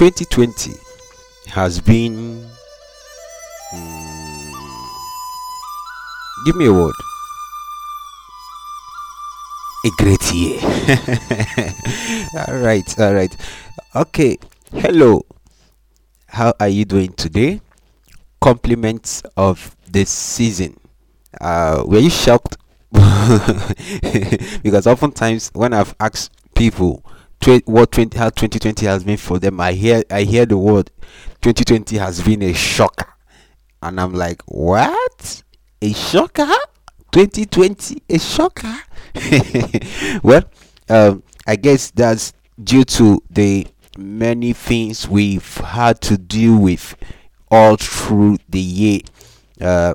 2020 has been. mm, give me a word. A great year. all right, all right. Okay. Hello. How are you doing today? Compliments of this season. Uh, were you shocked? because oftentimes when I've asked people what 20 how 2020 has been for them, I hear I hear the word 2020 has been a shocker, and I'm like, what? A shocker? 2020 a shocker? well, um, I guess that's due to the many things we've had to deal with all through the year. Uh,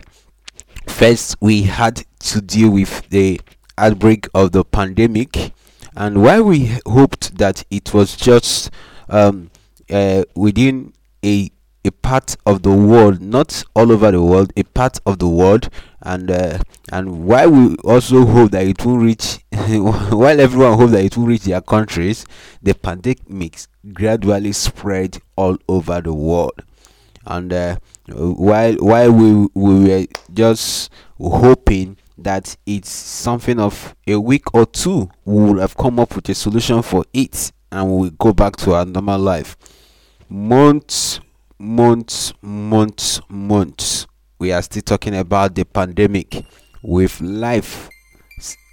first, we had to deal with the outbreak of the pandemic, and while we hoped that it was just um, uh, within a a part of the world, not all over the world, a part of the world, and uh, and while we also hope that it will reach, while everyone hope that it will reach their countries, the pandemic gradually spread all over the world, and uh, while while we we were just hoping that it's something of a week or two, we will have come up with a solution for it, and we will go back to our normal life. Months months, months, months, we are still talking about the pandemic with life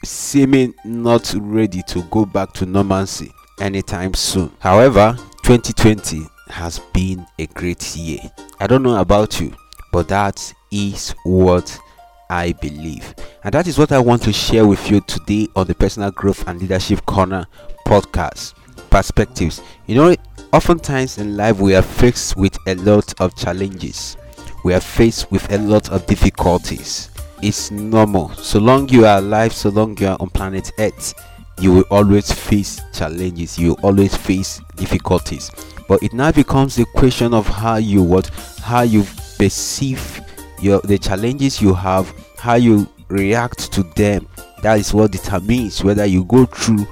seeming not ready to go back to normalcy anytime soon. However, 2020 has been a great year. I don't know about you, but that is what I believe. And that is what I want to share with you today on the Personal Growth and Leadership Corner podcast perspectives. You know, oftentimes in life we are faced with a lot of challenges, we are faced with a lot of difficulties. It's normal. So long you are alive, so long you are on planet Earth, you will always face challenges, you always face difficulties. But it now becomes a question of how you what how you perceive your the challenges you have, how you react to them. That is what determines whether you go through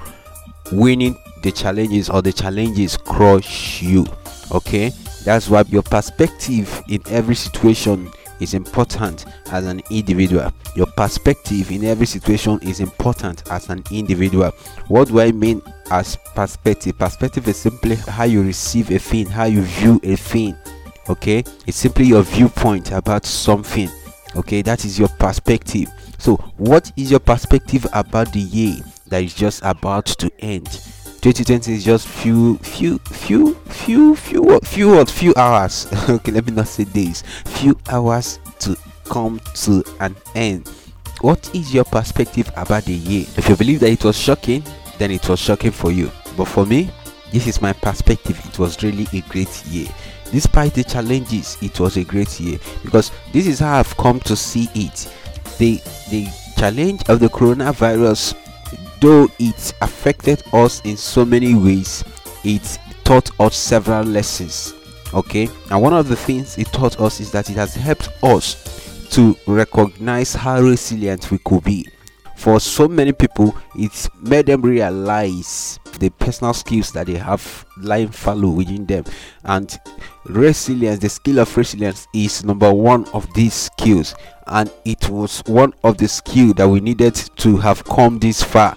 winning the challenges or the challenges crush you okay? That's why your perspective in every situation is important as an individual. Your perspective in every situation is important as an individual. What do i mean as perspective? Perspective is simply how you receive a thing how you view a thing okay? It's simply your viewpoint about something okay that is your perspective. So what is your perspective about the year that is just about to end? 2020 is just few few few few few few few hours. Okay let me not say days. Few hours to come to an end. What is your perspective about the year? If you believe that it was shocking then it was shocking for you. But for me this is my perspective. It was really a great year. Despite the challenges it was a great year. Because this is how i've come to see it. The the challenge of the coronavirus though it affected us in so many ways it taught us several lessons. Okay? And one of the things it taught us is that it has helped us to recognize how resilient we could be. For so many people it's made them realize the personal skills that they have lying fallow within them. And resilience the skill of resilience is number one of these skills. And it was one of the skill that we needed to have come this far.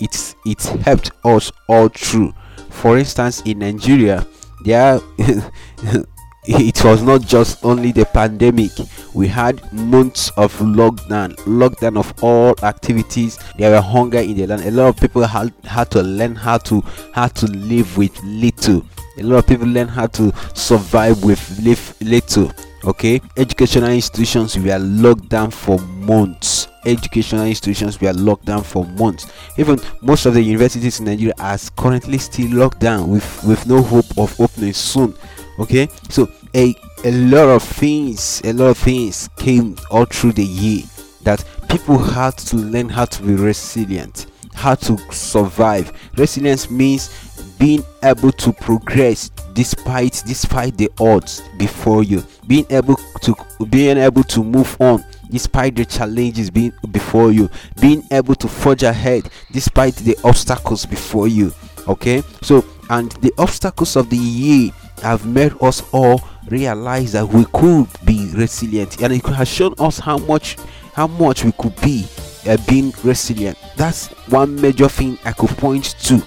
It's it helped us all through. For instance in nigeria there it was not just only the pandemic. We had months of lockdown lockdown of all activities. There were hunger in the land. A lot of people had, had to learn how to how to live with little. A lot of people learn how to survive with live little okay? Educational institutions were locked down for months. Educational institutions were locked down for months. Even most of the universities in nigeria are currently still locked down with with no hope of opening soon okay? So a a lot of things a lot of things came all through the year that people had to learn how to be resilient how to survive. Resilience means being able to progress despite despite the odds before you. Being able to being able to move on despite the challenges being before you. Being able to forge ahead despite the obstacles before you. Okay? So and the obstacles of the year have made us all realize that we could be resilient. And it has shown us how much how much we could be uh, being resilient. That's one major thing i could point to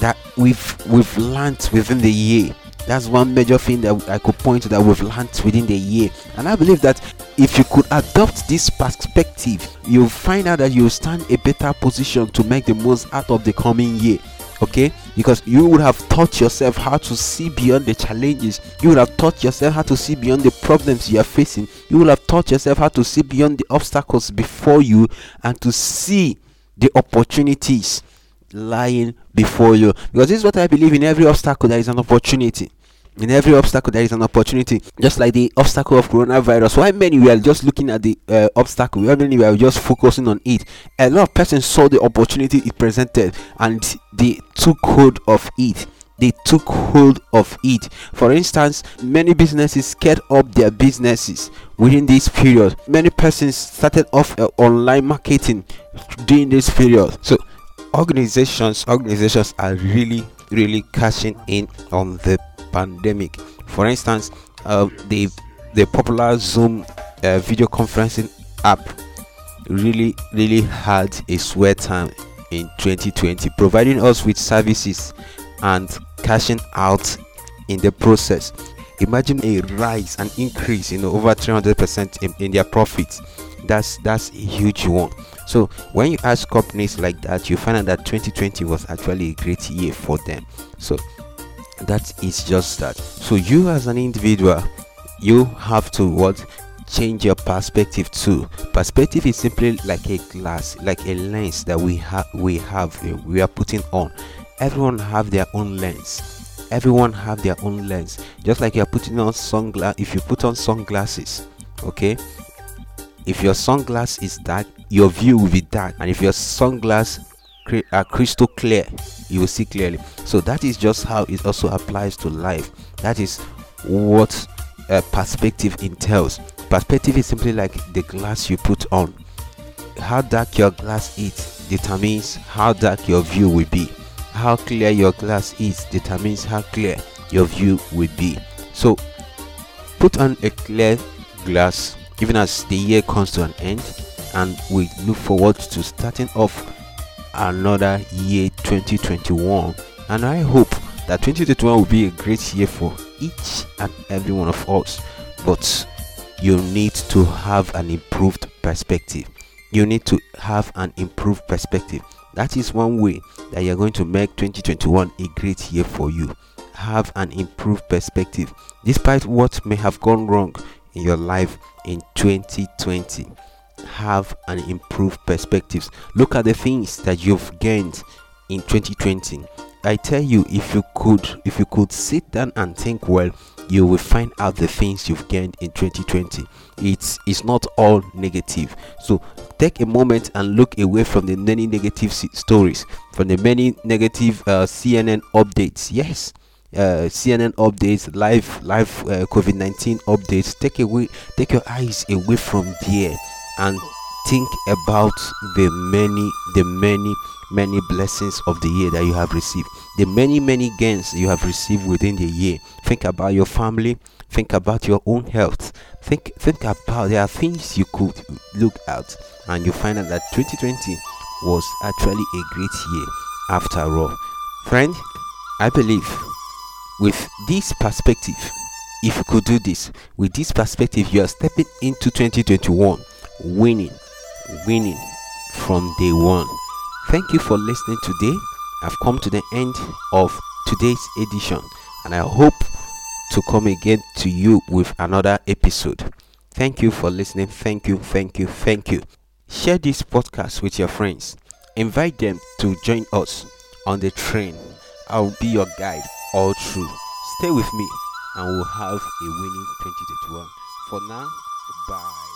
that we've we've learned within the year. That's one major thing that i could point to that we've learned within the year. And i believe that if you could adopt this perspective you'll find out that you'll stand a better position to make the most out of the coming year okay? Because you would have taught yourself how to see beyond the challenges. You would have taught yourself how to see beyond the problems you are facing. You would have taught yourself how to see beyond the obstacles before you and to see the opportunities lying before you. Because this is what i believe in. Every obstacle there is an opportunity in every obstacle there is an opportunity. Just like the obstacle of coronavirus why many were just looking at the uh, obstacle? Why many were just focusing on it? A lot of persons saw the opportunity it presented and they took hold of it. They took hold of it. For instance many businesses scaled up their businesses within this period. Many persons started off uh, online marketing during this period. So organizations organizations are really really cashing in on the pandemic. For instance, uh, the the popular Zoom uh, video conferencing app really really had a sweat time in 2020, providing us with services and cashing out in the process. Imagine a rise, an increase, you know, over 300% in, in their profits. That's that's a huge one. So when you ask companies like that, you find out that 2020 was actually a great year for them. So that is just that. So you as an individual you have to what change your perspective too. Perspective is simply like a glass like a lens that we have we have eh, we are putting on. Everyone have their own lens. Everyone have their own lens. Just like you're putting on sunglass if you put on sunglasses okay? If your sunglass is dark your view will be dark and if your sunglass are crystal clear you will see clearly. So that is just how it also applies to life. That is what uh, perspective entails. Perspective is simply like the glass you put on. How dark your glass is determines how dark your view will be. How clear your glass is determines how clear your view will be. So put on a clear glass even as the year comes to an end and we look forward to starting off another year 2021 and i hope that 2021 will be a great year for each and every one of us. But you need to have an improved perspective. You need to have an improved perspective. That is one way that you're going to make 2021 a great year for you. Have an improved perspective. Despite what may have gone wrong in your life in 2020 have an improved perspectives. Look at the things that you've gained in 2020. I tell you, if you could, if you could sit down and think well, you will find out the things you've gained in 2020. It's it's not all negative. So take a moment and look away from the many negative stories, from the many negative uh, CNN updates. Yes, uh, CNN updates, live live uh, COVID 19 updates. Take away, take your eyes away from there and think about the many the many many blessings of the year that you have received. The many many gains you have received within the year. Think about your family. Think about your own health. Think think about there are things you could look at and you find out that 2020 was actually a great year after all. Friend i believe with this perspective if you could do this with this perspective you are stepping into 2021 winning, winning from day one. Thank you for listening today. I've come to the end of today's edition, and I hope to come again to you with another episode. Thank you for listening. Thank you, thank you, thank you. Share this podcast with your friends. Invite them to join us on the train. I'll be your guide all through. Stay with me and we'll have a winning 2021. For now, bye.